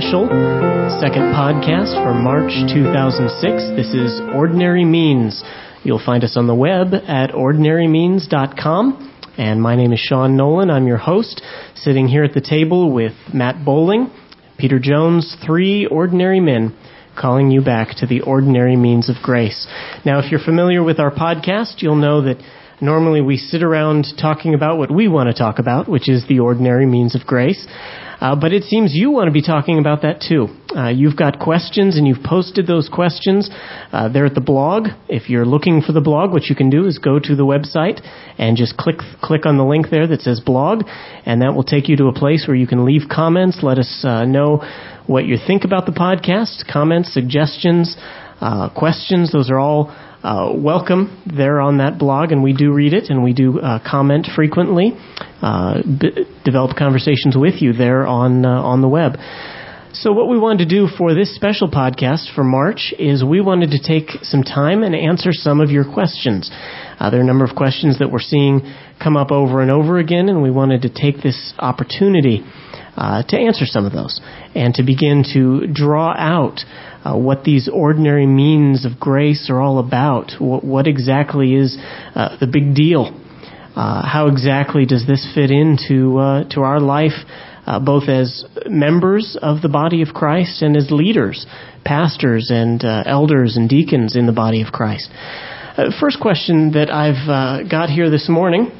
special second podcast for March 2006. This is Ordinary Means. You'll find us on the web at ordinarymeans.com. And my name is Sean Nolan. I'm your host, sitting here at the table with Matt Bowling, Peter Jones, three ordinary men calling you back to the ordinary means of grace. Now, if you're familiar with our podcast, you'll know that normally we sit around talking about what we want to talk about, which is the ordinary means of grace. Uh, but it seems you want to be talking about that too. Uh, you've got questions and you've posted those questions uh, there at the blog. If you're looking for the blog, what you can do is go to the website and just click click on the link there that says blog, and that will take you to a place where you can leave comments. Let us uh, know what you think about the podcast, comments, suggestions, uh, questions. Those are all uh, welcome there on that blog, and we do read it and we do uh, comment frequently, uh, b- develop conversations with you there on uh, on the web. So what we wanted to do for this special podcast for March is we wanted to take some time and answer some of your questions. Uh, there are a number of questions that we're seeing come up over and over again, and we wanted to take this opportunity uh, to answer some of those and to begin to draw out uh, what these ordinary means of grace are all about. What, what exactly is uh, the big deal? Uh, how exactly does this fit into uh, to our life, uh, both as members of the body of Christ and as leaders, pastors and uh, elders and deacons in the body of Christ? first question that I've got here this morning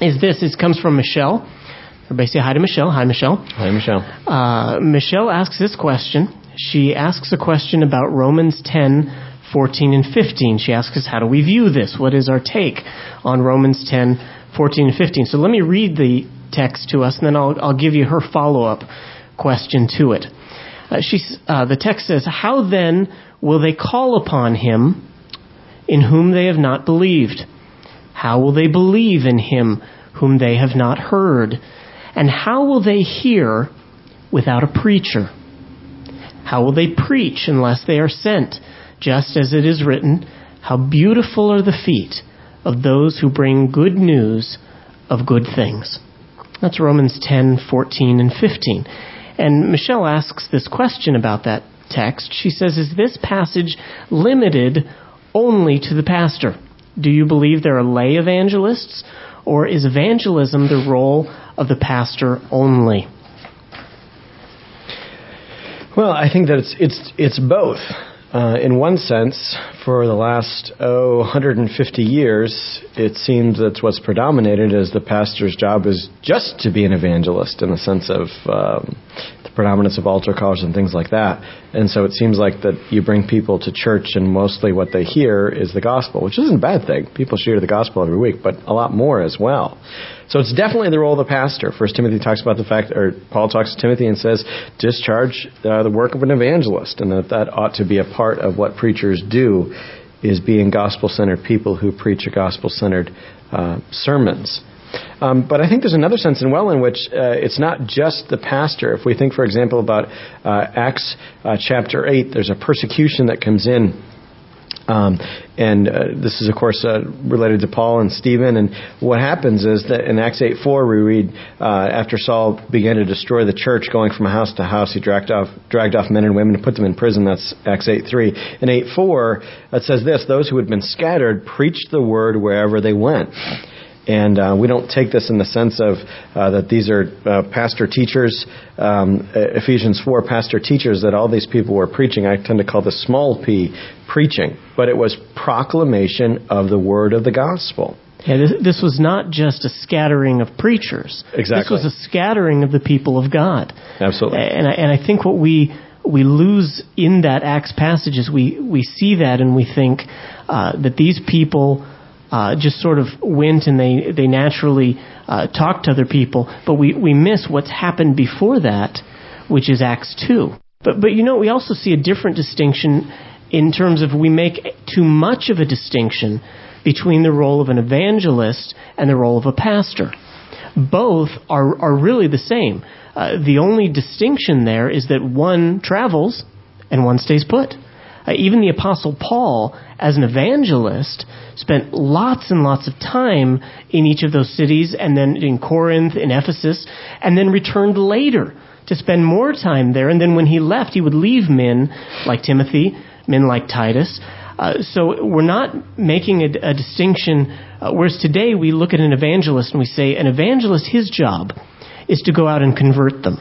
is this. It comes from Michelle. Everybody say hi to Michelle. Hi, Michelle. Hi, Michelle. Michelle asks this question she asks a question about Romans 10, 14, and 15. She asks us, how do we view this? What is our take on Romans 10, 14, and 15? So let me read the text to us, and then I'll, I'll give you her follow up question to it. Uh, uh, the text says, How then will they call upon him in whom they have not believed? How will they believe in him whom they have not heard? And how will they hear without a preacher? How will they preach unless they are sent? Just as it is written, How beautiful are the feet of those who bring good news of good things. That's Romans 10, 14, and 15. And Michelle asks this question about that text. She says, Is this passage limited only to the pastor? Do you believe there are lay evangelists? Or is evangelism the role of the pastor only? Well, I think that it's it's it's both. Uh, in one sense, for the last oh 150 years, it seems that's what's predominated is the pastor's job is just to be an evangelist in the sense of um, the predominance of altar calls and things like that. And so it seems like that you bring people to church and mostly what they hear is the gospel, which isn't a bad thing. People should hear the gospel every week, but a lot more as well. So it's definitely the role of the pastor. First Timothy talks about the fact, or Paul talks to Timothy and says, discharge uh, the work of an evangelist, and that that ought to be a part of what preachers do, is being gospel-centered people who preach a gospel-centered uh, sermons. Um, but I think there's another sense in well in which uh, it's not just the pastor. If we think, for example, about uh, Acts uh, chapter 8, there's a persecution that comes in um, and uh, this is, of course, uh, related to Paul and Stephen. And what happens is that in Acts 8 4, we read, uh, after Saul began to destroy the church, going from house to house, he dragged off, dragged off men and women and put them in prison. That's Acts 8 3. In 8 4, it says this Those who had been scattered preached the word wherever they went. And uh, we don't take this in the sense of uh, that these are uh, pastor teachers, um, Ephesians 4 pastor teachers, that all these people were preaching. I tend to call this small p preaching, but it was proclamation of the word of the gospel. Yeah, this, this was not just a scattering of preachers. Exactly. This was a scattering of the people of God. Absolutely. And I, and I think what we we lose in that Acts passage is we, we see that and we think uh, that these people uh, just sort of went and they they naturally uh, talked to other people, but we we miss what's happened before that, which is Acts two. But but you know we also see a different distinction in terms of we make too much of a distinction between the role of an evangelist and the role of a pastor. Both are are really the same. Uh, the only distinction there is that one travels and one stays put. Uh, even the Apostle Paul, as an evangelist, spent lots and lots of time in each of those cities, and then in Corinth, in Ephesus, and then returned later to spend more time there. And then when he left, he would leave men like Timothy, men like Titus. Uh, so we're not making a, a distinction. Uh, whereas today we look at an evangelist and we say an evangelist, his job is to go out and convert them.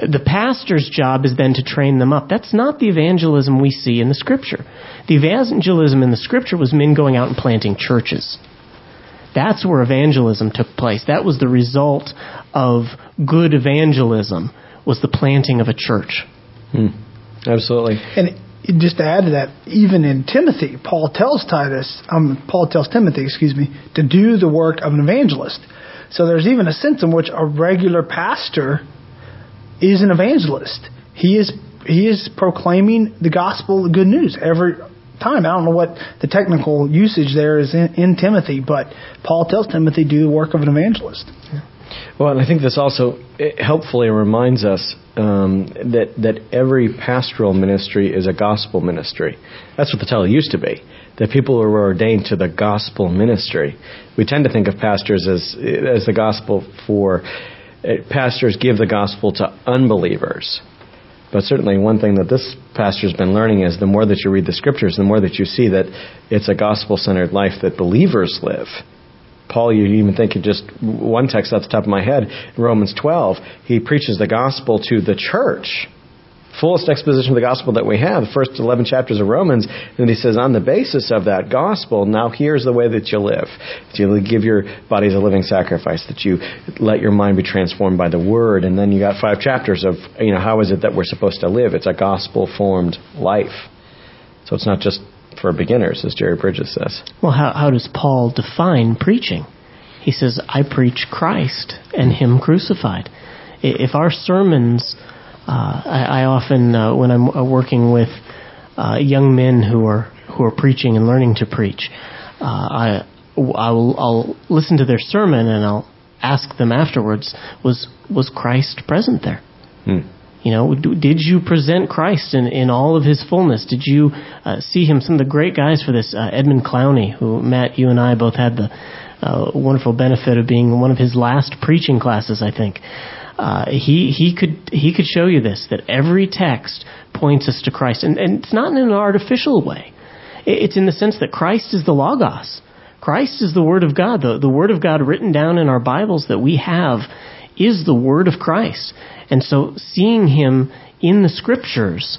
The pastor's job is then to train them up. That's not the evangelism we see in the scripture. The evangelism in the scripture was men going out and planting churches. That's where evangelism took place. That was the result of good evangelism was the planting of a church. Hmm. Absolutely. And just to add to that, even in Timothy, Paul tells Titus, um, Paul tells Timothy, excuse me, to do the work of an evangelist. So there's even a sense in which a regular pastor is an evangelist. He is he is proclaiming the gospel, the good news every time. I don't know what the technical usage there is in, in Timothy, but Paul tells Timothy do the work of an evangelist. Well, and I think this also helpfully reminds us um, that that every pastoral ministry is a gospel ministry. That's what the title used to be. That people were ordained to the gospel ministry. We tend to think of pastors as as the gospel for Eh, pastors give the gospel to unbelievers. But certainly, one thing that this pastor's been learning is the more that you read the scriptures, the more that you see that it's a gospel centered life that believers live. Paul, you even think of just one text off the top of my head, Romans 12, he preaches the gospel to the church. Fullest exposition of the gospel that we have, the first 11 chapters of Romans. And he says, on the basis of that gospel, now here's the way that you live. That you give your body as a living sacrifice, that you let your mind be transformed by the word. And then you got five chapters of, you know, how is it that we're supposed to live? It's a gospel formed life. So it's not just for beginners, as Jerry Bridges says. Well, how, how does Paul define preaching? He says, I preach Christ and Him crucified. If our sermons, I, I, often, uh, when I'm uh, working with uh, young men who are who are preaching and learning to preach, uh, I I will I'll listen to their sermon and I'll ask them afterwards, was was Christ present there? Hmm. You know, did you present Christ in, in all of his fullness? Did you uh, see him? Some of the great guys for this, uh, Edmund Clowney, who Matt, you and I both had the uh, wonderful benefit of being one of his last preaching classes, I think. Uh, he he could he could show you this that every text points us to Christ, and, and it's not in an artificial way. It's in the sense that Christ is the Logos. Christ is the Word of God. The, the Word of God written down in our Bibles that we have is the Word of Christ. And so seeing him in the scriptures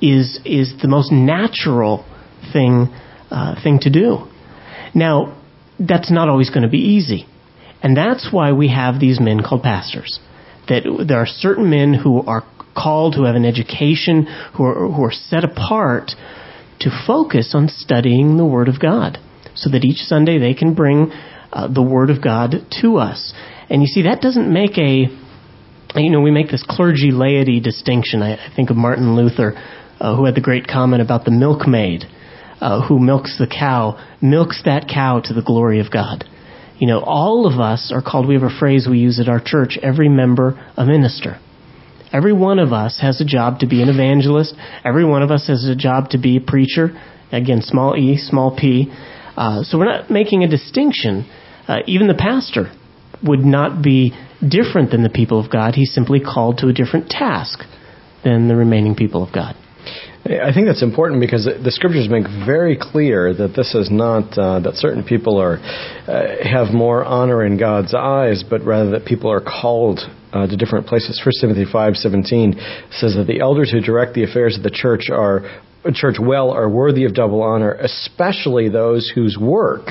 is, is the most natural thing, uh, thing to do. Now, that's not always going to be easy. And that's why we have these men called pastors. That there are certain men who are called, who have an education, who are, who are set apart to focus on studying the Word of God. So that each Sunday they can bring uh, the Word of God to us. And you see, that doesn't make a you know, we make this clergy laity distinction. I, I think of Martin Luther, uh, who had the great comment about the milkmaid uh, who milks the cow, milks that cow to the glory of God. You know, all of us are called, we have a phrase we use at our church, every member a minister. Every one of us has a job to be an evangelist. Every one of us has a job to be a preacher. Again, small e, small p. Uh, so we're not making a distinction. Uh, even the pastor would not be different than the people of God. He's simply called to a different task than the remaining people of God. I think that's important because the scriptures make very clear that this is not uh, that certain people are uh, have more honor in God's eyes, but rather that people are called uh, to different places. First Timothy five seventeen says that the elders who direct the affairs of the church are church well are worthy of double honor, especially those whose work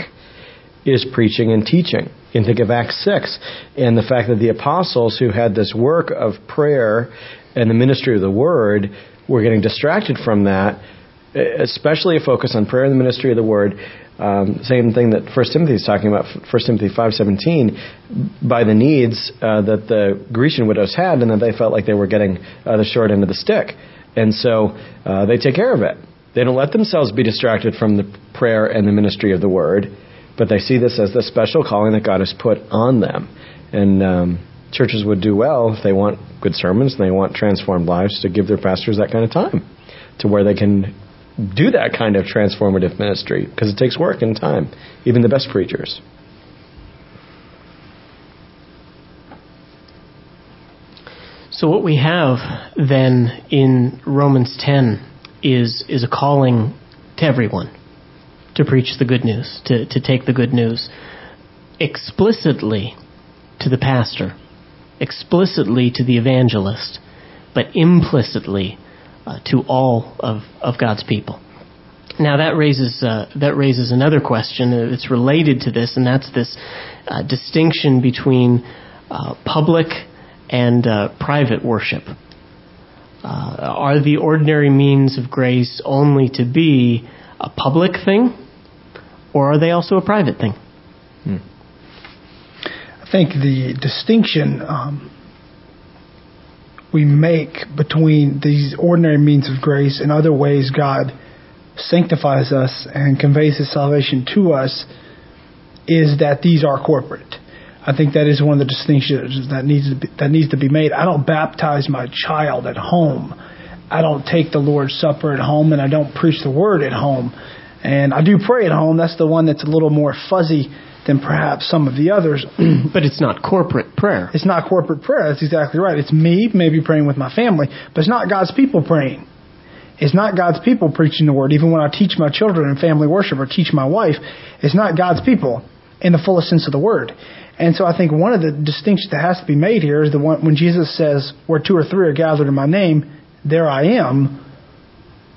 is preaching and teaching. You can think of Acts 6 and the fact that the apostles who had this work of prayer and the ministry of the word were getting distracted from that, especially a focus on prayer and the ministry of the word. Um, same thing that First Timothy is talking about, First Timothy five seventeen, by the needs uh, that the Grecian widows had, and that they felt like they were getting uh, the short end of the stick, and so uh, they take care of it. They don't let themselves be distracted from the prayer and the ministry of the word but they see this as the special calling that God has put on them. And um, churches would do well if they want good sermons and they want transformed lives to give their pastors that kind of time to where they can do that kind of transformative ministry because it takes work and time, even the best preachers. So what we have then in Romans 10 is is a calling to everyone to preach the good news, to, to take the good news explicitly to the pastor, explicitly to the evangelist, but implicitly uh, to all of, of God's people. Now that raises uh, that raises another question that's related to this, and that's this uh, distinction between uh, public and uh, private worship. Uh, are the ordinary means of grace only to be a public thing, or are they also a private thing? Hmm. Think the distinction um, we make between these ordinary means of grace and other ways God sanctifies us and conveys His salvation to us is that these are corporate. I think that is one of the distinctions that needs to be, that needs to be made. I don't baptize my child at home. I don't take the Lord's Supper at home, and I don't preach the Word at home. And I do pray at home. That's the one that's a little more fuzzy than perhaps some of the others. but it's not corporate prayer. It's not corporate prayer. That's exactly right. It's me maybe praying with my family, but it's not God's people praying. It's not God's people preaching the word. Even when I teach my children in family worship or teach my wife, it's not God's people in the fullest sense of the word. And so I think one of the distinctions that has to be made here is the one when Jesus says, "Where two or three are gathered in my name, there I am."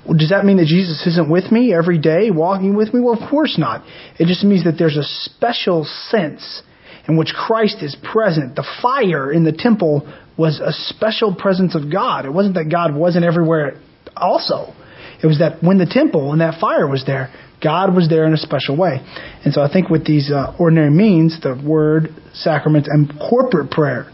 Does that mean that Jesus isn't with me every day, walking with me? Well, of course not. It just means that there's a special sense in which Christ is present. The fire in the temple was a special presence of God. It wasn't that God wasn't everywhere also. It was that when the temple and that fire was there, God was there in a special way. And so I think with these uh, ordinary means, the word, sacraments, and corporate prayer,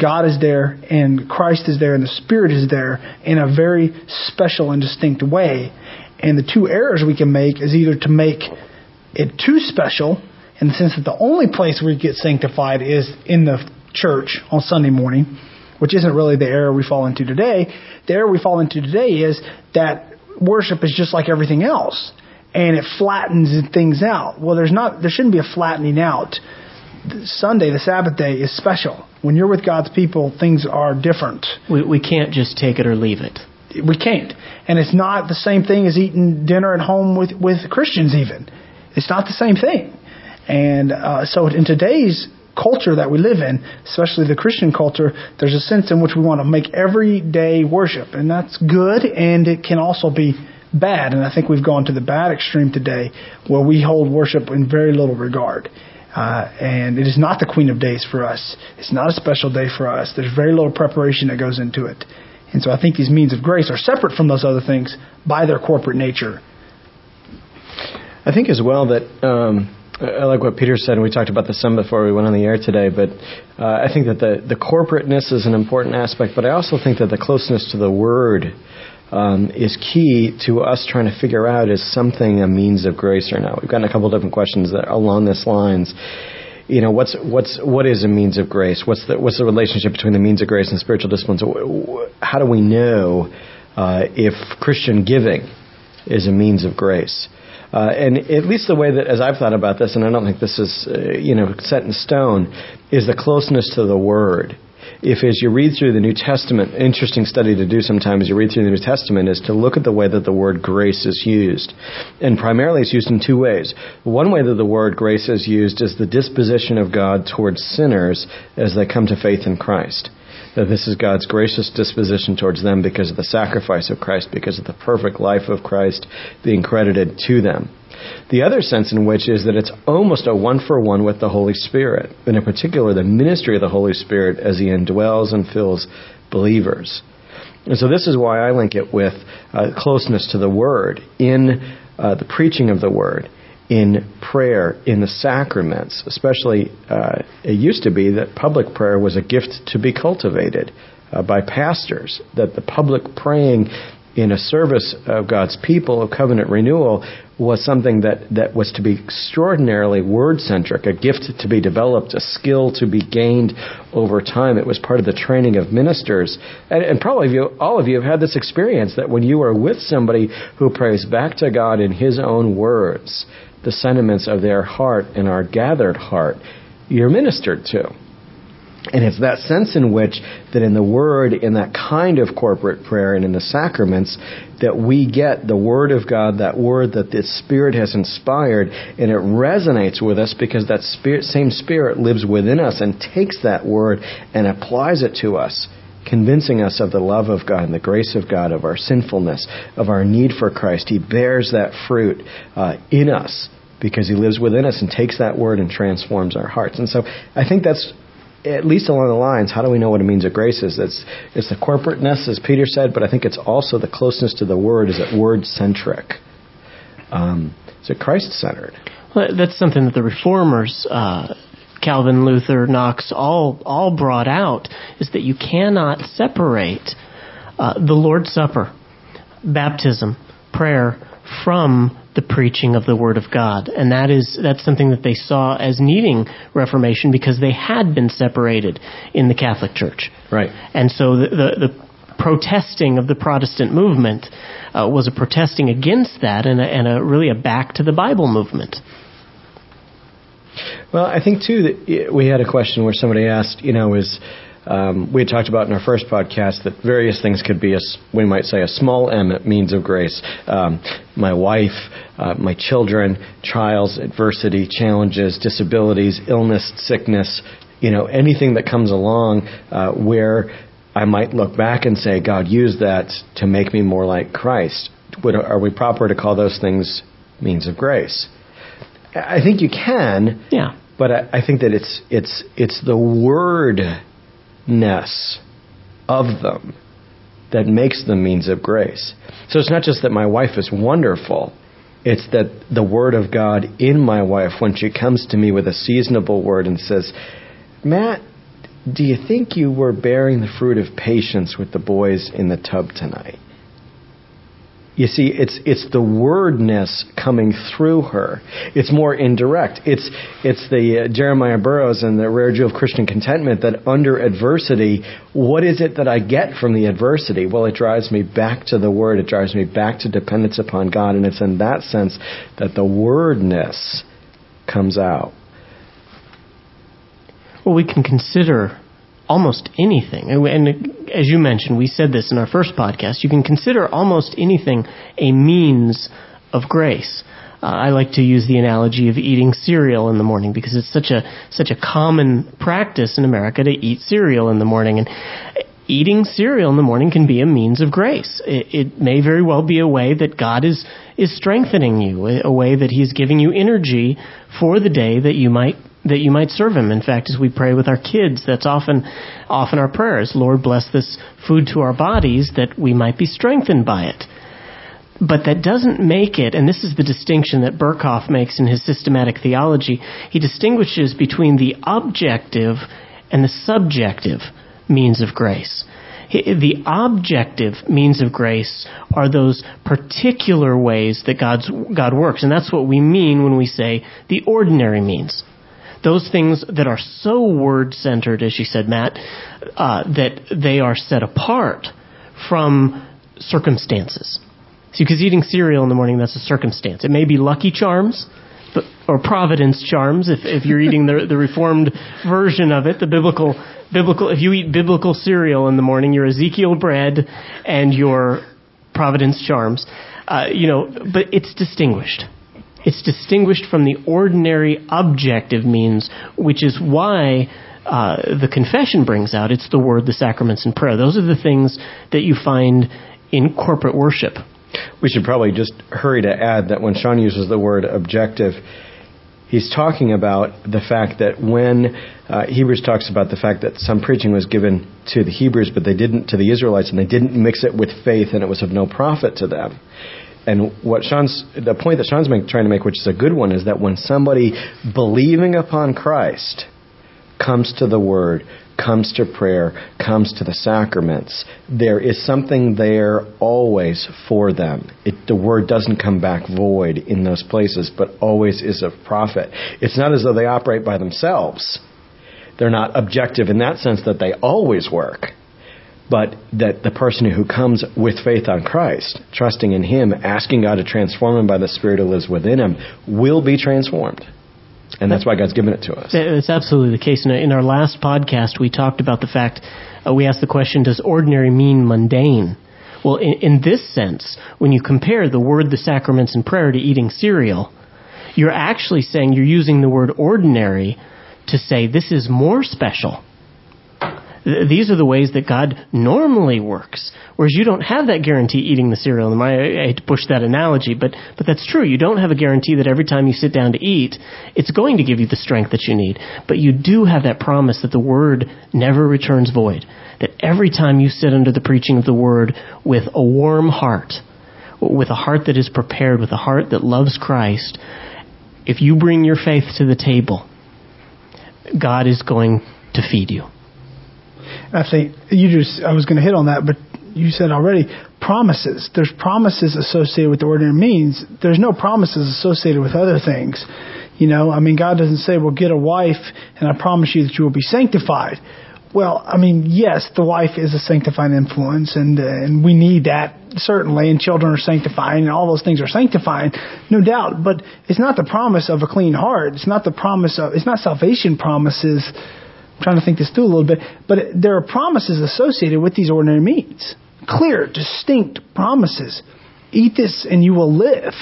God is there and Christ is there and the Spirit is there in a very special and distinct way. And the two errors we can make is either to make it too special in the sense that the only place we get sanctified is in the church on Sunday morning, which isn't really the error we fall into today. The error we fall into today is that worship is just like everything else and it flattens things out. Well, there's not, there shouldn't be a flattening out. Sunday, the Sabbath day, is special. When you're with God's people, things are different. We, we can't just take it or leave it. We can't. And it's not the same thing as eating dinner at home with, with Christians, even. It's not the same thing. And uh, so in today's culture that we live in, especially the Christian culture, there's a sense in which we want to make everyday worship. And that's good, and it can also be bad. And I think we've gone to the bad extreme today where we hold worship in very little regard. Uh, and it is not the Queen of Days for us. It's not a special day for us. There's very little preparation that goes into it. And so I think these means of grace are separate from those other things by their corporate nature. I think as well that um, I like what Peter said, and we talked about this some before we went on the air today. But uh, I think that the the corporateness is an important aspect, but I also think that the closeness to the Word um, is key to us trying to figure out is something a means of grace or not. We've gotten a couple different questions that along this lines. You know, what's what's what is a means of grace? What's the what's the relationship between the means of grace and spiritual disciplines? How do we know uh, if Christian giving is a means of grace? Uh, and at least the way that, as I've thought about this, and I don't think this is, uh, you know, set in stone, is the closeness to the Word if as you read through the New Testament, interesting study to do sometimes, you read through the New Testament, is to look at the way that the word grace is used. And primarily it's used in two ways. One way that the word grace is used is the disposition of God towards sinners as they come to faith in Christ that this is God's gracious disposition towards them because of the sacrifice of Christ, because of the perfect life of Christ being credited to them. The other sense in which is that it's almost a one for one with the Holy Spirit, and in particular the ministry of the Holy Spirit as He indwells and fills believers. And so this is why I link it with uh, closeness to the Word in uh, the preaching of the Word, in prayer, in the sacraments. Especially, uh, it used to be that public prayer was a gift to be cultivated uh, by pastors. That the public praying in a service of God's people, of covenant renewal, was something that, that was to be extraordinarily word centric, a gift to be developed, a skill to be gained over time. It was part of the training of ministers. And, and probably you, all of you have had this experience that when you are with somebody who prays back to God in His own words, the sentiments of their heart and our gathered heart, you're ministered to. And it's that sense in which that in the Word, in that kind of corporate prayer and in the sacraments, that we get the Word of God, that Word that the Spirit has inspired, and it resonates with us because that spirit, same Spirit lives within us and takes that Word and applies it to us convincing us of the love of God and the grace of God, of our sinfulness, of our need for Christ. He bears that fruit uh, in us because He lives within us and takes that word and transforms our hearts. And so I think that's at least along the lines, how do we know what it means of grace is? It's, it's the corporateness, as Peter said, but I think it's also the closeness to the word. Is it word centric? Um, is it Christ centered? Well, that's something that the reformers, uh, Calvin, Luther, Knox, all all brought out is that you cannot separate uh, the Lord's Supper, baptism, prayer from the preaching of the Word of God. And that is, that's something that they saw as needing reformation because they had been separated in the Catholic Church. Right. And so the, the, the protesting of the Protestant movement uh, was a protesting against that and a, and a really a back to the Bible movement. Well, I think too that we had a question where somebody asked, you know, is um, we had talked about in our first podcast that various things could be a, we might say, a small m means of grace. Um, my wife, uh, my children, trials, adversity, challenges, disabilities, illness, sickness, you know, anything that comes along uh, where I might look back and say, God used that to make me more like Christ. Would, are we proper to call those things means of grace? I think you can. Yeah. But I, I think that it's it's it's the word ness of them that makes them means of grace. So it's not just that my wife is wonderful, it's that the Word of God in my wife, when she comes to me with a seasonable word and says, Matt, do you think you were bearing the fruit of patience with the boys in the tub tonight? You see, it's it's the wordness coming through her. It's more indirect. It's it's the uh, Jeremiah Burroughs and the rare jewel of Christian contentment that under adversity, what is it that I get from the adversity? Well, it drives me back to the Word. It drives me back to dependence upon God, and it's in that sense that the wordness comes out. Well, we can consider almost anything. And as you mentioned, we said this in our first podcast, you can consider almost anything a means of grace. Uh, I like to use the analogy of eating cereal in the morning because it's such a such a common practice in America to eat cereal in the morning and eating cereal in the morning can be a means of grace. It, it may very well be a way that God is is strengthening you, a way that he's giving you energy for the day that you might that you might serve him. In fact, as we pray with our kids, that's often often our prayers. Lord, bless this food to our bodies that we might be strengthened by it. But that doesn't make it, and this is the distinction that Berkhof makes in his systematic theology. He distinguishes between the objective and the subjective means of grace. The objective means of grace are those particular ways that God's, God works. And that's what we mean when we say the ordinary means those things that are so word centered, as you said, Matt, uh, that they are set apart from circumstances. See, because eating cereal in the morning, that's a circumstance. It may be Lucky Charms, but, or Providence Charms, if, if you're eating the, the Reformed version of it, the biblical, biblical, if you eat biblical cereal in the morning, your Ezekiel bread and your Providence Charms, uh, you know, but it's distinguished. It's distinguished from the ordinary objective means, which is why uh, the confession brings out it's the word, the sacraments, and prayer. Those are the things that you find in corporate worship. We should probably just hurry to add that when Sean uses the word objective, he's talking about the fact that when uh, Hebrews talks about the fact that some preaching was given to the Hebrews, but they didn't to the Israelites, and they didn't mix it with faith, and it was of no profit to them. And what Sean's the point that Sean's make, trying to make, which is a good one, is that when somebody believing upon Christ comes to the Word, comes to prayer, comes to the sacraments, there is something there always for them. It, the Word doesn't come back void in those places, but always is of profit. It's not as though they operate by themselves. They're not objective in that sense that they always work but that the person who comes with faith on Christ, trusting in Him, asking God to transform him by the Spirit who lives within him, will be transformed. and that's why God's given it to us. It's absolutely the case. In our last podcast, we talked about the fact uh, we asked the question: Does ordinary mean mundane? Well, in, in this sense, when you compare the word, the sacraments, and prayer to eating cereal, you're actually saying you're using the word ordinary to say this is more special these are the ways that God normally works. Whereas you don't have that guarantee eating the cereal. I, I hate to push that analogy, but, but that's true. You don't have a guarantee that every time you sit down to eat, it's going to give you the strength that you need. But you do have that promise that the Word never returns void. That every time you sit under the preaching of the Word with a warm heart, with a heart that is prepared, with a heart that loves Christ, if you bring your faith to the table, God is going to feed you. I think you just, I was going to hit on that, but you said already, promises. There's promises associated with the ordinary means. There's no promises associated with other things. You know, I mean, God doesn't say, well, get a wife and I promise you that you will be sanctified. Well, I mean, yes, the wife is a sanctifying influence, and uh, and we need that certainly, and children are sanctifying, and all those things are sanctifying, no doubt. But it's not the promise of a clean heart. It's not the promise of. It's not salvation promises trying to think this through a little bit, but there are promises associated with these ordinary means. Clear, distinct promises. Eat this and you will live.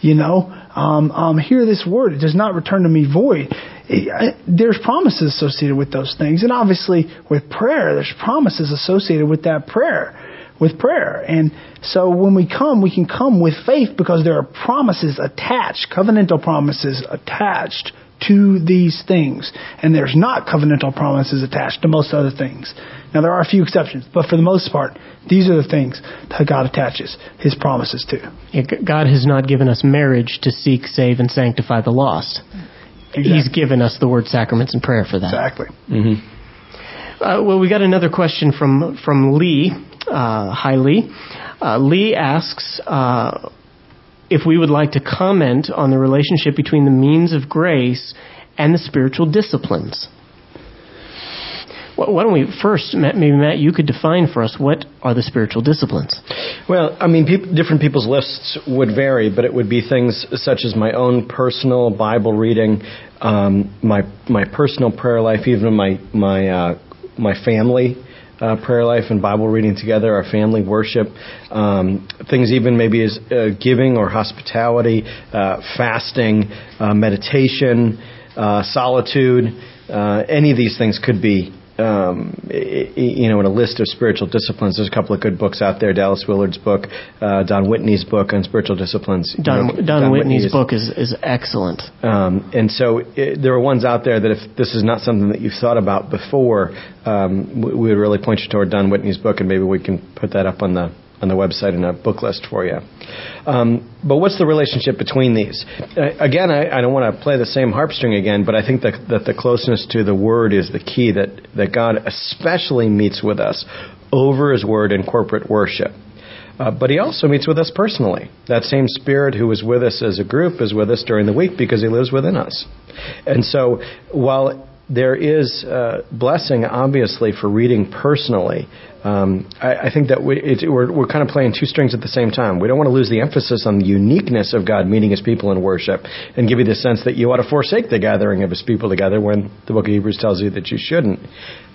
You know, um, um, hear this word. It does not return to me void. It, there's promises associated with those things. And obviously, with prayer, there's promises associated with that prayer, with prayer. And so when we come, we can come with faith because there are promises attached, covenantal promises attached to these things. And there's not covenantal promises attached to most other things. Now, there are a few exceptions, but for the most part, these are the things that God attaches His promises to. God has not given us marriage to seek, save, and sanctify the lost. Exactly. He's given us the word sacraments and prayer for that. Exactly. Mm-hmm. Uh, well, we got another question from from Lee. Uh, hi, Lee. Uh, Lee asks, uh, if we would like to comment on the relationship between the means of grace and the spiritual disciplines. Why don't we first, maybe Matt, you could define for us what are the spiritual disciplines? Well, I mean, different people's lists would vary, but it would be things such as my own personal Bible reading, um, my my personal prayer life, even my my uh, my family uh, prayer life and Bible reading together, our family worship, um, things even maybe as uh, giving or hospitality, uh, fasting, uh, meditation, uh, solitude. Uh, any of these things could be um, you know, in a list of spiritual disciplines, there's a couple of good books out there. Dallas Willard's book, uh, Don Whitney's book on spiritual disciplines. Don, you know, Don, Don Whitney's Whitney book is, is excellent. Um, and so it, there are ones out there that if this is not something that you've thought about before, um, we would really point you toward Don Whitney's book, and maybe we can put that up on the on the website in a book list for you. Um, but what's the relationship between these? Uh, again, I, I don't want to play the same harp string again, but I think that, that the closeness to the Word is the key, that, that God especially meets with us over His Word in corporate worship. Uh, but he also meets with us personally. That same Spirit who was with us as a group is with us during the week because he lives within us. And so, while there is uh, blessing, obviously, for reading personally. Um, I, I, think that we, we're, we're kind of playing two strings at the same time. We don't want to lose the emphasis on the uniqueness of God meeting His people in worship, and give you the sense that you ought to forsake the gathering of His people together when the Book of Hebrews tells you that you shouldn't.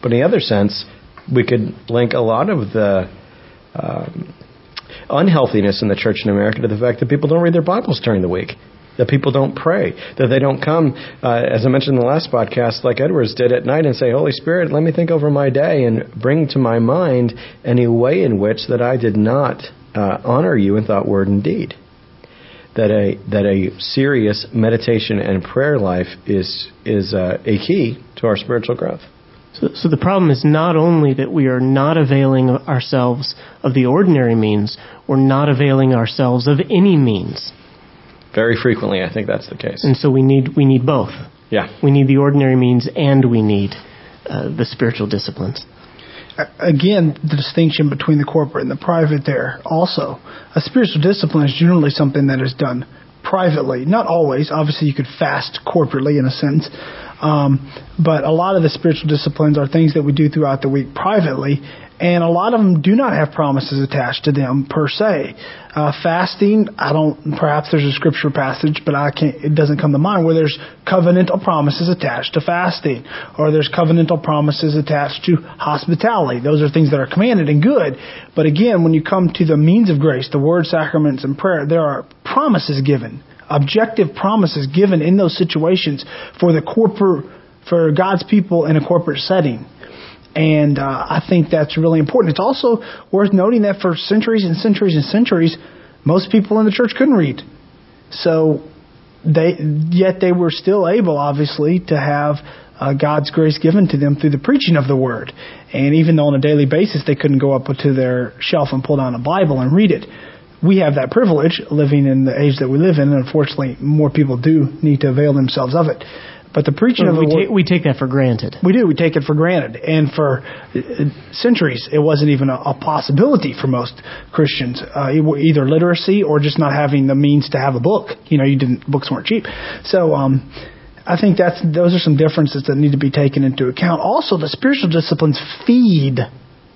But in the other sense, we could link a lot of the um, unhealthiness in the church in America to the fact that people don't read their Bibles during the week that people don't pray, that they don't come, uh, as I mentioned in the last podcast, like Edwards did at night and say, Holy Spirit, let me think over my day and bring to my mind any way in which that I did not uh, honor you in thought, word, and deed. That a that a serious meditation and prayer life is is uh, a key to our spiritual growth. So, so the problem is not only that we are not availing ourselves of the ordinary means, we're not availing ourselves of any means. Very frequently, I think that's the case. And so we need we need both. Yeah. We need the ordinary means, and we need uh, the spiritual disciplines. Again, the distinction between the corporate and the private there. Also, a spiritual discipline is generally something that is done privately. Not always. Obviously, you could fast corporately in a sense, Um, but a lot of the spiritual disciplines are things that we do throughout the week privately, and a lot of them do not have promises attached to them per se. Uh, fasting, I don't. Perhaps there's a scripture passage, but I can't. It doesn't come to mind where there's covenantal promises attached to fasting, or there's covenantal promises attached to hospitality. Those are things that are commanded and good. But again, when you come to the means of grace, the word, sacraments, and prayer, there are promises given, objective promises given in those situations for the corporate, for God's people in a corporate setting. And uh, I think that's really important. It's also worth noting that for centuries and centuries and centuries, most people in the church couldn't read. So they yet they were still able, obviously, to have uh, God's grace given to them through the preaching of the Word. And even though on a daily basis they couldn't go up to their shelf and pull down a Bible and read it, we have that privilege living in the age that we live in. And unfortunately, more people do need to avail themselves of it. But the preaching Well, of we, the take, word, we take that for granted. we do. We take it for granted, and for uh, centuries, it wasn't even a, a possibility for most Christians. Uh, either literacy or just not having the means to have a book. You know, you didn't. Books weren't cheap, so. Um, I think that's those are some differences that need to be taken into account. Also, the spiritual disciplines feed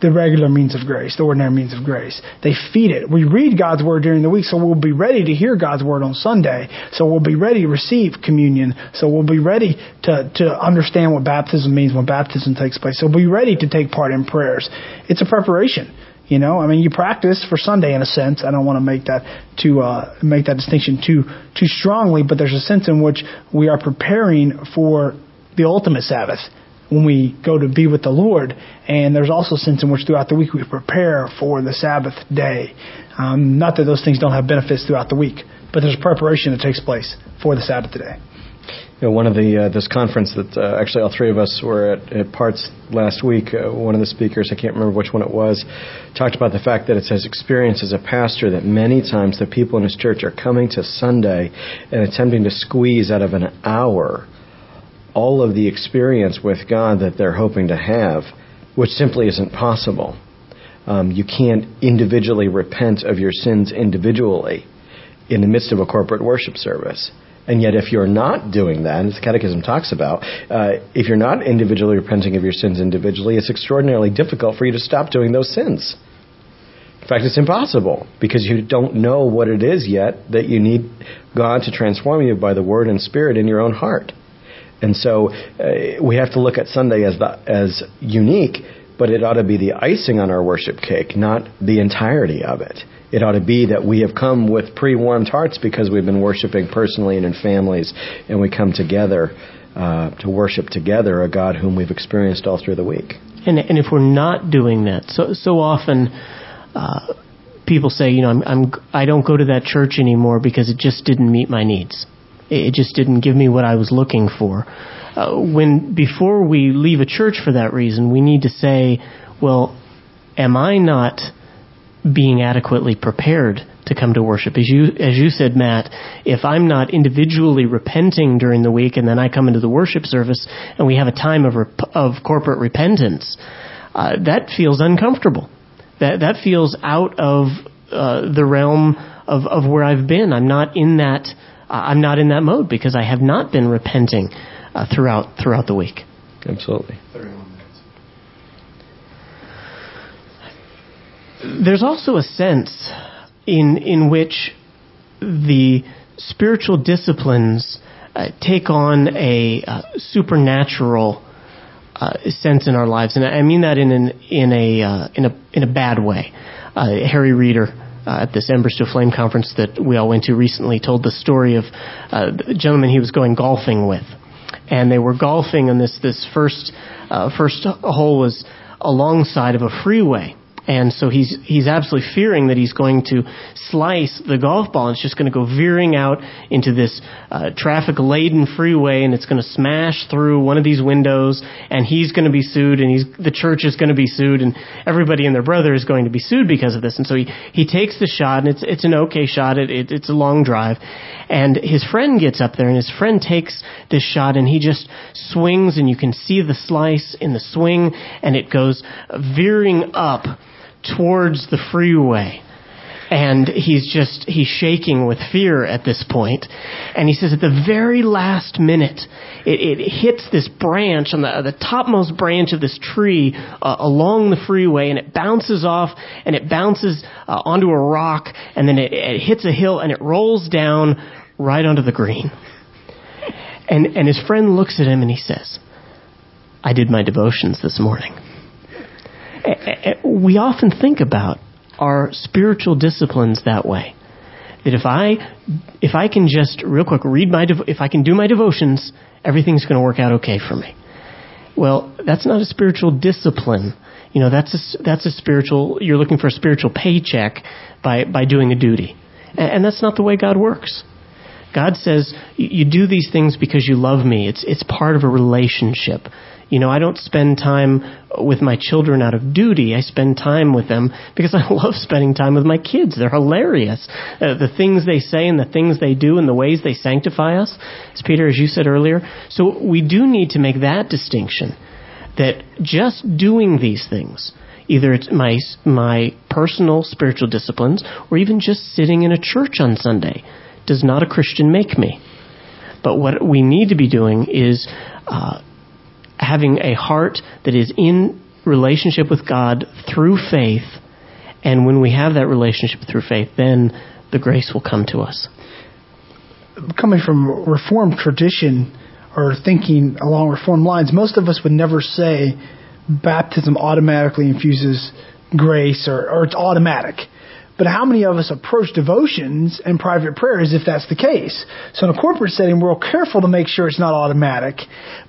the regular means of grace, the ordinary means of grace. They feed it. We read God's word during the week, so we'll be ready to hear God's word on Sunday. So we'll be ready to receive communion. So we'll be ready to, to understand what baptism means when baptism takes place. So we'll be ready to take part in prayers. It's a preparation. You know, I mean, you practice for Sunday in a sense. I don't want to make that too uh, make that distinction too too strongly, but there's a sense in which we are preparing for the ultimate Sabbath when we go to be with the Lord. And there's also a sense in which throughout the week we prepare for the Sabbath day. Um, not that those things don't have benefits throughout the week, but there's preparation that takes place for the Sabbath day. You know, one of the uh, this conference that uh, actually all three of us were at, at parts last week. Uh, one of the speakers, I can't remember which one it was, talked about the fact that it's his experience as a pastor that many times the people in his church are coming to Sunday and attempting to squeeze out of an hour all of the experience with God that they're hoping to have, which simply isn't possible. Um, you can't individually repent of your sins individually in the midst of a corporate worship service. And yet, if you're not doing that, as the Catechism talks about, uh, if you're not individually repenting of your sins individually, it's extraordinarily difficult for you to stop doing those sins. In fact, it's impossible because you don't know what it is yet that you need God to transform you by the Word and Spirit in your own heart. And so uh, we have to look at Sunday as the, as unique, but it ought to be the icing on our worship cake, not the entirety of it. It ought to be that we have come with pre-warmed hearts because we've been worshiping personally and in families, and we come together uh, to worship together a God whom we've experienced all through the week. And, and if we're not doing that, so so often uh, people say, you know, I'm, I'm I don't go to that church anymore because it just didn't meet my needs. It just didn't give me what I was looking for. Uh, when before we leave a church for that reason, we need to say, well, am I not being adequately prepared to come to worship. As you as you said, Matt, if I'm not individually repenting during the week and then I come into the worship service and we have a time of rep- of corporate repentance, uh, that feels uncomfortable. That that feels out of uh, the realm of of where I've been. I'm not in that. I'm not in that mode because I have not been repenting uh, throughout throughout the week. Absolutely. there's also a sense in in which the spiritual disciplines uh, take on a uh, supernatural uh, sense in our lives, and I mean that in an, in a uh, in a in a bad way. Uh, Harry Reeder. Uh, at this Embers to Flame conference that we all went to recently, told the story of uh, the gentleman he was going golfing with, and they were golfing, and this this first uh, first hole was alongside of a freeway, and so he's he's absolutely fearing that he's going to slice the golf ball. And it's just going to go veering out into this uh, traffic laden freeway and it's going to smash through one of these windows and he's going to be sued and he's the church is going to be sued and everybody and their brother is going to be sued because of this. And so he he takes the shot and it's it's an okay shot. It, it it's a long drive. And his friend gets up there and his friend takes this shot and he just swings and you can see the slice in the swing and it goes veering up towards the freeway. and he's just he's shaking with fear at this point. And he says at the very last minute it, it hits this branch on the, the topmost branch of this tree uh, along the freeway and it bounces off and it bounces uh, onto a rock and then it, it hits a hill and it rolls down right onto the green. And and his friend looks at him and he says i did my devotions this morning Eh, eh, eh, we often think about our spiritual disciplines that way. That if I, if I can just real quick read my, if I can do my devotions, everything's going to work out okay for me. Well, that's not a spiritual discipline. You know, that's a, that's a spiritual, you're looking for a spiritual paycheck by, by doing a duty. And, and that's not the way God works. God says, you do these things because you love me. It's, it's part of a relationship. You know, I don't spend time with my children out of duty. I spend time with them because I love spending time with my kids. They're hilarious. Uh, the things they say and the things they do and the ways they sanctify us. As Peter, as you said earlier. So we do need to make that distinction that just doing these things, either it's my, my personal spiritual disciplines or even just sitting in a church on Sunday, does not a Christian make me. But what we need to be doing is uh, having a heart that is in relationship with God through faith. And when we have that relationship through faith, then the grace will come to us. Coming from Reformed tradition or thinking along Reformed lines, most of us would never say baptism automatically infuses grace or, or it's automatic. But how many of us approach devotions and private prayer as if that's the case? So in a corporate setting, we're all careful to make sure it's not automatic.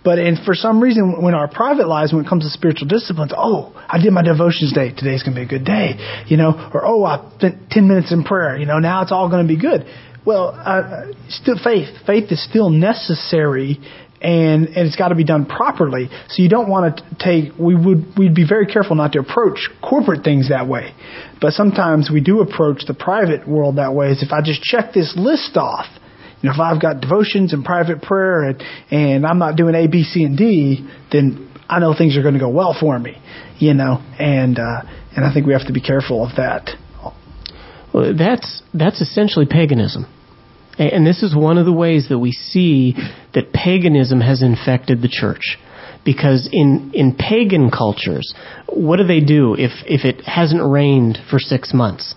But for some reason, when our private lives, when it comes to spiritual disciplines, oh, I did my devotions day. Today's going to be a good day. You know, or oh, I spent 10 minutes in prayer. You know, now it's all going to be good. Well, uh, still faith. Faith is still necessary and and it's got to be done properly. So you don't want to take we would we'd be very careful not to approach corporate things that way. But sometimes we do approach the private world that way. Is if I just check this list off, you know, if I've got devotions and private prayer and and I'm not doing A, B, C, and D, then I know things are going to go well for me. You know, and uh, and I think we have to be careful of that. Well, that's that's essentially paganism. And this is one of the ways that we see that paganism has infected the church. Because in, in pagan cultures, what do they do if, if it hasn't rained for six months?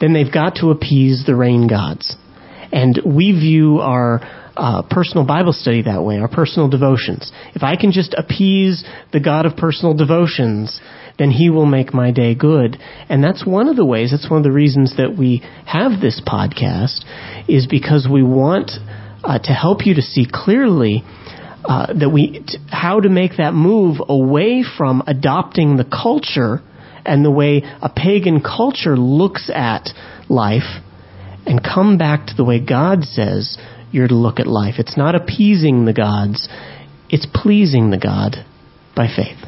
Then they've got to appease the rain gods. And we view our uh, personal Bible study that way, our personal devotions. If I can just appease the God of personal devotions, then He will make my day good. And that's one of the ways, that's one of the reasons that we have this podcast, is because we want uh, to help you to see clearly uh, that we t- how to make that move away from adopting the culture and the way a pagan culture looks at life and come back to the way God says you're to look at life. It's not appeasing the gods, it's pleasing the God by faith.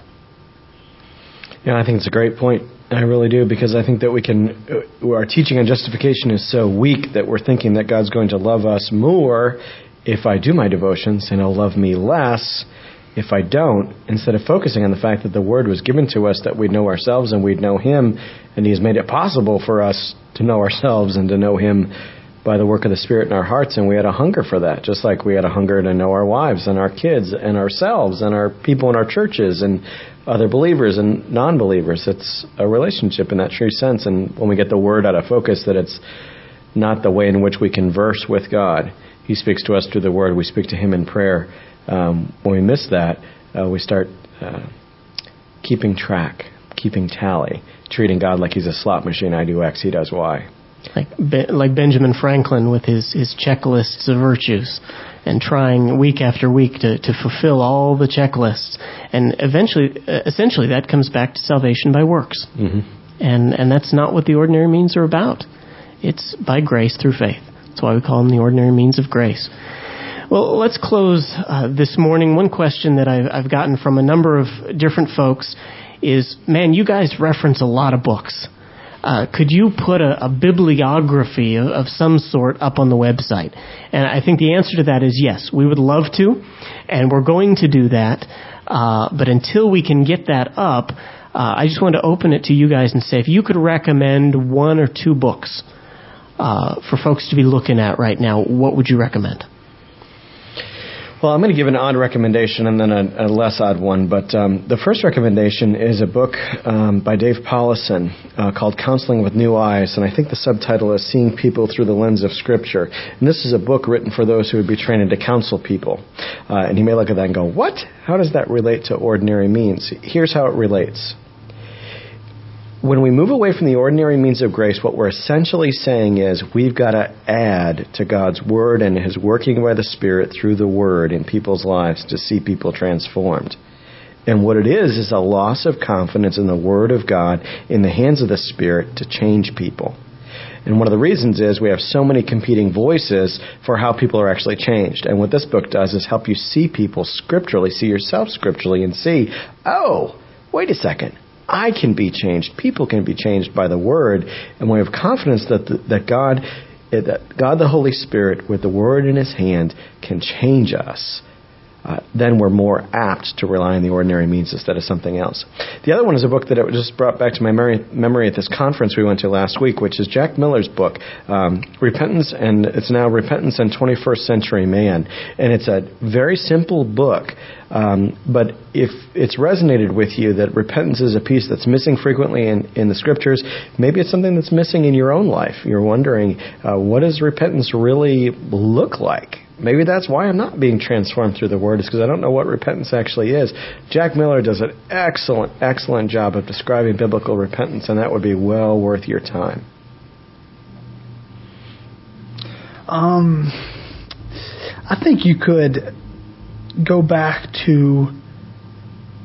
Yeah, I think it's a great point. I really do because I think that we can. Uh, our teaching on justification is so weak that we're thinking that God's going to love us more if I do my devotions, and He'll love me less if I don't. Instead of focusing on the fact that the Word was given to us that we'd know ourselves and we'd know Him, and He has made it possible for us to know ourselves and to know Him by the work of the Spirit in our hearts, and we had a hunger for that, just like we had a hunger to know our wives and our kids and ourselves and our people in our churches and other believers and non believers. It's a relationship in that true sense, and when we get the word out of focus, that it's not the way in which we converse with God. He speaks to us through the word, we speak to Him in prayer. Um, when we miss that, uh, we start uh, keeping track, keeping tally, treating God like He's a slot machine. I do X, He does Y like like Benjamin Franklin with his his checklists of virtues and trying week after week to to fulfill all the checklists. And eventually essentially that comes back to salvation by works. Mm-hmm. and and that's not what the ordinary means are about. It's by grace through faith. That's why we call them the ordinary means of grace. Well, let's close uh, this morning. One question that I've, I've gotten from a number of different folks is, man, you guys reference a lot of books uh, could you put a, a bibliography of, of, some sort up on the website? And I think the answer to that is yes. We would love to, and we're going to do that. Uh, but until we can get that up, uh, I just wanted to open it to you guys and say if you could recommend one or two books uh, for folks to be looking at right now, what would you recommend? Well, I'm going to give an odd recommendation and then a, a less odd one. But um, the first recommendation is a book um, by Dave Powlison uh, called Counseling with New Eyes. And I think the subtitle is Seeing People Through the Lens of Scripture. And this is a book written for those who would be training to counsel people. Uh, and you may look at that and go, What? How does that relate to ordinary means? Here's how it relates when we move away from the ordinary means of grace, what we're essentially saying is we've got to add to God's Word and His working by the Spirit through the Word in people's lives to see people transformed. And what it is, is a loss of confidence in the Word of God in the hands of the Spirit to change people. And one of the reasons is we have so many competing voices for how people are actually changed. And what this book does is help you see people scripturally, see yourself scripturally, and see, oh, wait a second. I can be changed. People can be changed by the Word, and we have confidence that the, that God, eh, that God the Holy Spirit, with the Word in His hand, can change us uh, then we're more apt to rely on the ordinary means instead of something else. The other one is a book that I just brought back to my memory, memory at this conference we went to last week, which is Jack Miller's book, um, Repentance, and it's now Repentance and 21st Century Man. And it's a very simple book, um, but if it's resonated with you that repentance is a piece that's missing frequently in, in the scriptures, maybe it's something that's missing in your own life. You're wondering, uh, what does repentance really look like? Maybe that's why I'm not being transformed through the Word, is because I don't know what repentance actually is. Jack Miller does an excellent, excellent job of describing biblical repentance, and that would be well worth your time. Um, I think you could go back to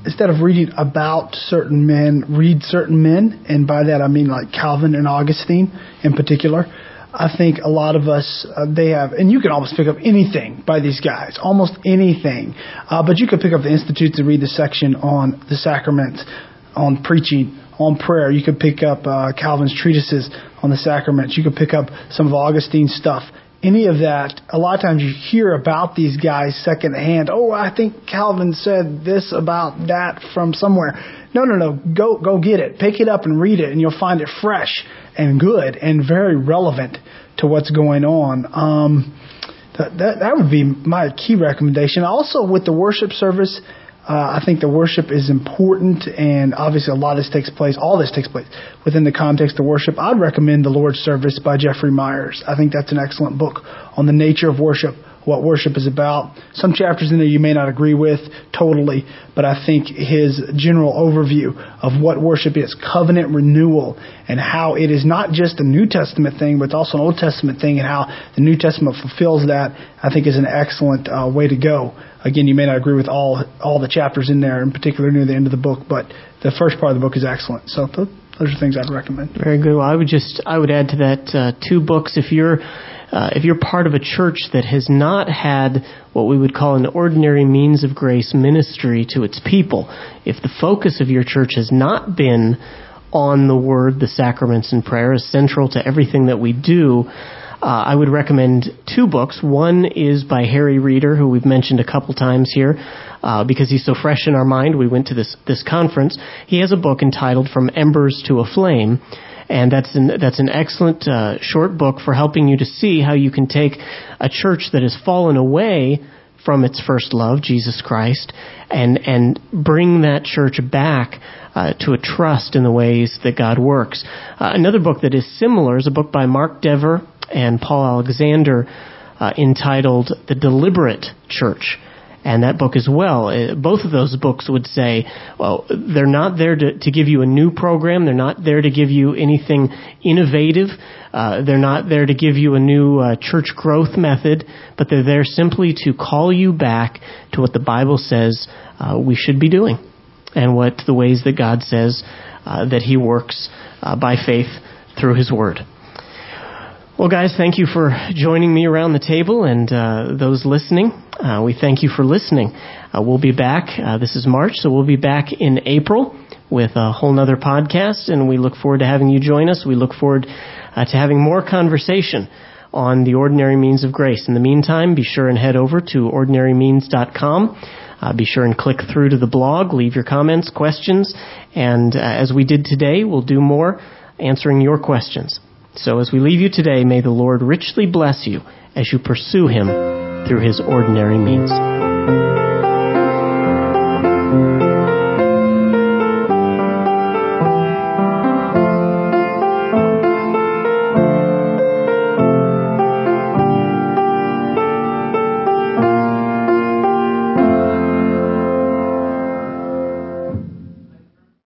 instead of reading about certain men, read certain men, and by that I mean like Calvin and Augustine in particular. I think a lot of us uh, they have, and you can almost pick up anything by these guys, almost anything. Uh, but you could pick up the Institutes and read the section on the sacraments, on preaching, on prayer. You could pick up uh, Calvin's treatises on the sacraments. You could pick up some of Augustine's stuff. Any of that, a lot of times you hear about these guys secondhand. Oh, I think Calvin said this about that from somewhere. No, no, no. Go, go get it. Pick it up and read it, and you'll find it fresh and good and very relevant to what's going on. Um, that, that, that would be my key recommendation. Also, with the worship service, uh, I think the worship is important, and obviously a lot of this takes place, all this takes place within the context of worship. I'd recommend The Lord's Service by Jeffrey Meyers. I think that's an excellent book on the nature of worship, what worship is about. Some chapters in there you may not agree with totally, but I think his general overview of what worship is, covenant renewal, and how it is not just a New Testament thing, but it's also an Old Testament thing, and how the New Testament fulfills that, I think is an excellent uh, way to go. Again, you may not agree with all all the chapters in there, in particular near the end of the book, but the first part of the book is excellent. So those are things I'd recommend. Very good. Well, I would just I would add to that uh, two books if you're uh, if you're part of a church that has not had what we would call an ordinary means of grace ministry to its people, if the focus of your church has not been on the word, the sacraments, and prayer as central to everything that we do, uh, I would recommend two books. One is by Harry Reeder, who we've mentioned a couple times here, uh, because he's so fresh in our mind. We went to this this conference. He has a book entitled "From Embers to a Flame." and that's an that's an excellent uh, short book for helping you to see how you can take a church that has fallen away from its first love, Jesus Christ, and and bring that church back uh, to a trust in the ways that God works. Uh, another book that is similar is a book by Mark Dever and Paul Alexander uh, entitled "The Deliberate Church." And that book as well. Uh, both of those books would say, well, they're not there to, to give you a new program. They're not there to give you anything innovative. Uh, they're not there to give you a new uh, church growth method, but they're there simply to call you back to what the Bible says uh, we should be doing and what the ways that God says uh, that He works uh, by faith through His Word. Well, guys, thank you for joining me around the table and uh, those listening. Uh, we thank you for listening. Uh, we'll be back. Uh, this is March, so we'll be back in April with a whole nother podcast, and we look forward to having you join us. We look forward uh, to having more conversation on the ordinary means of grace. In the meantime, be sure and head over to ordinarymeans.com. Uh, be sure and click through to the blog, leave your comments, questions, and as we did today, we'll do more answering your questions. So as we leave you today, may the Lord richly bless you as you pursue Him through His ordinary means.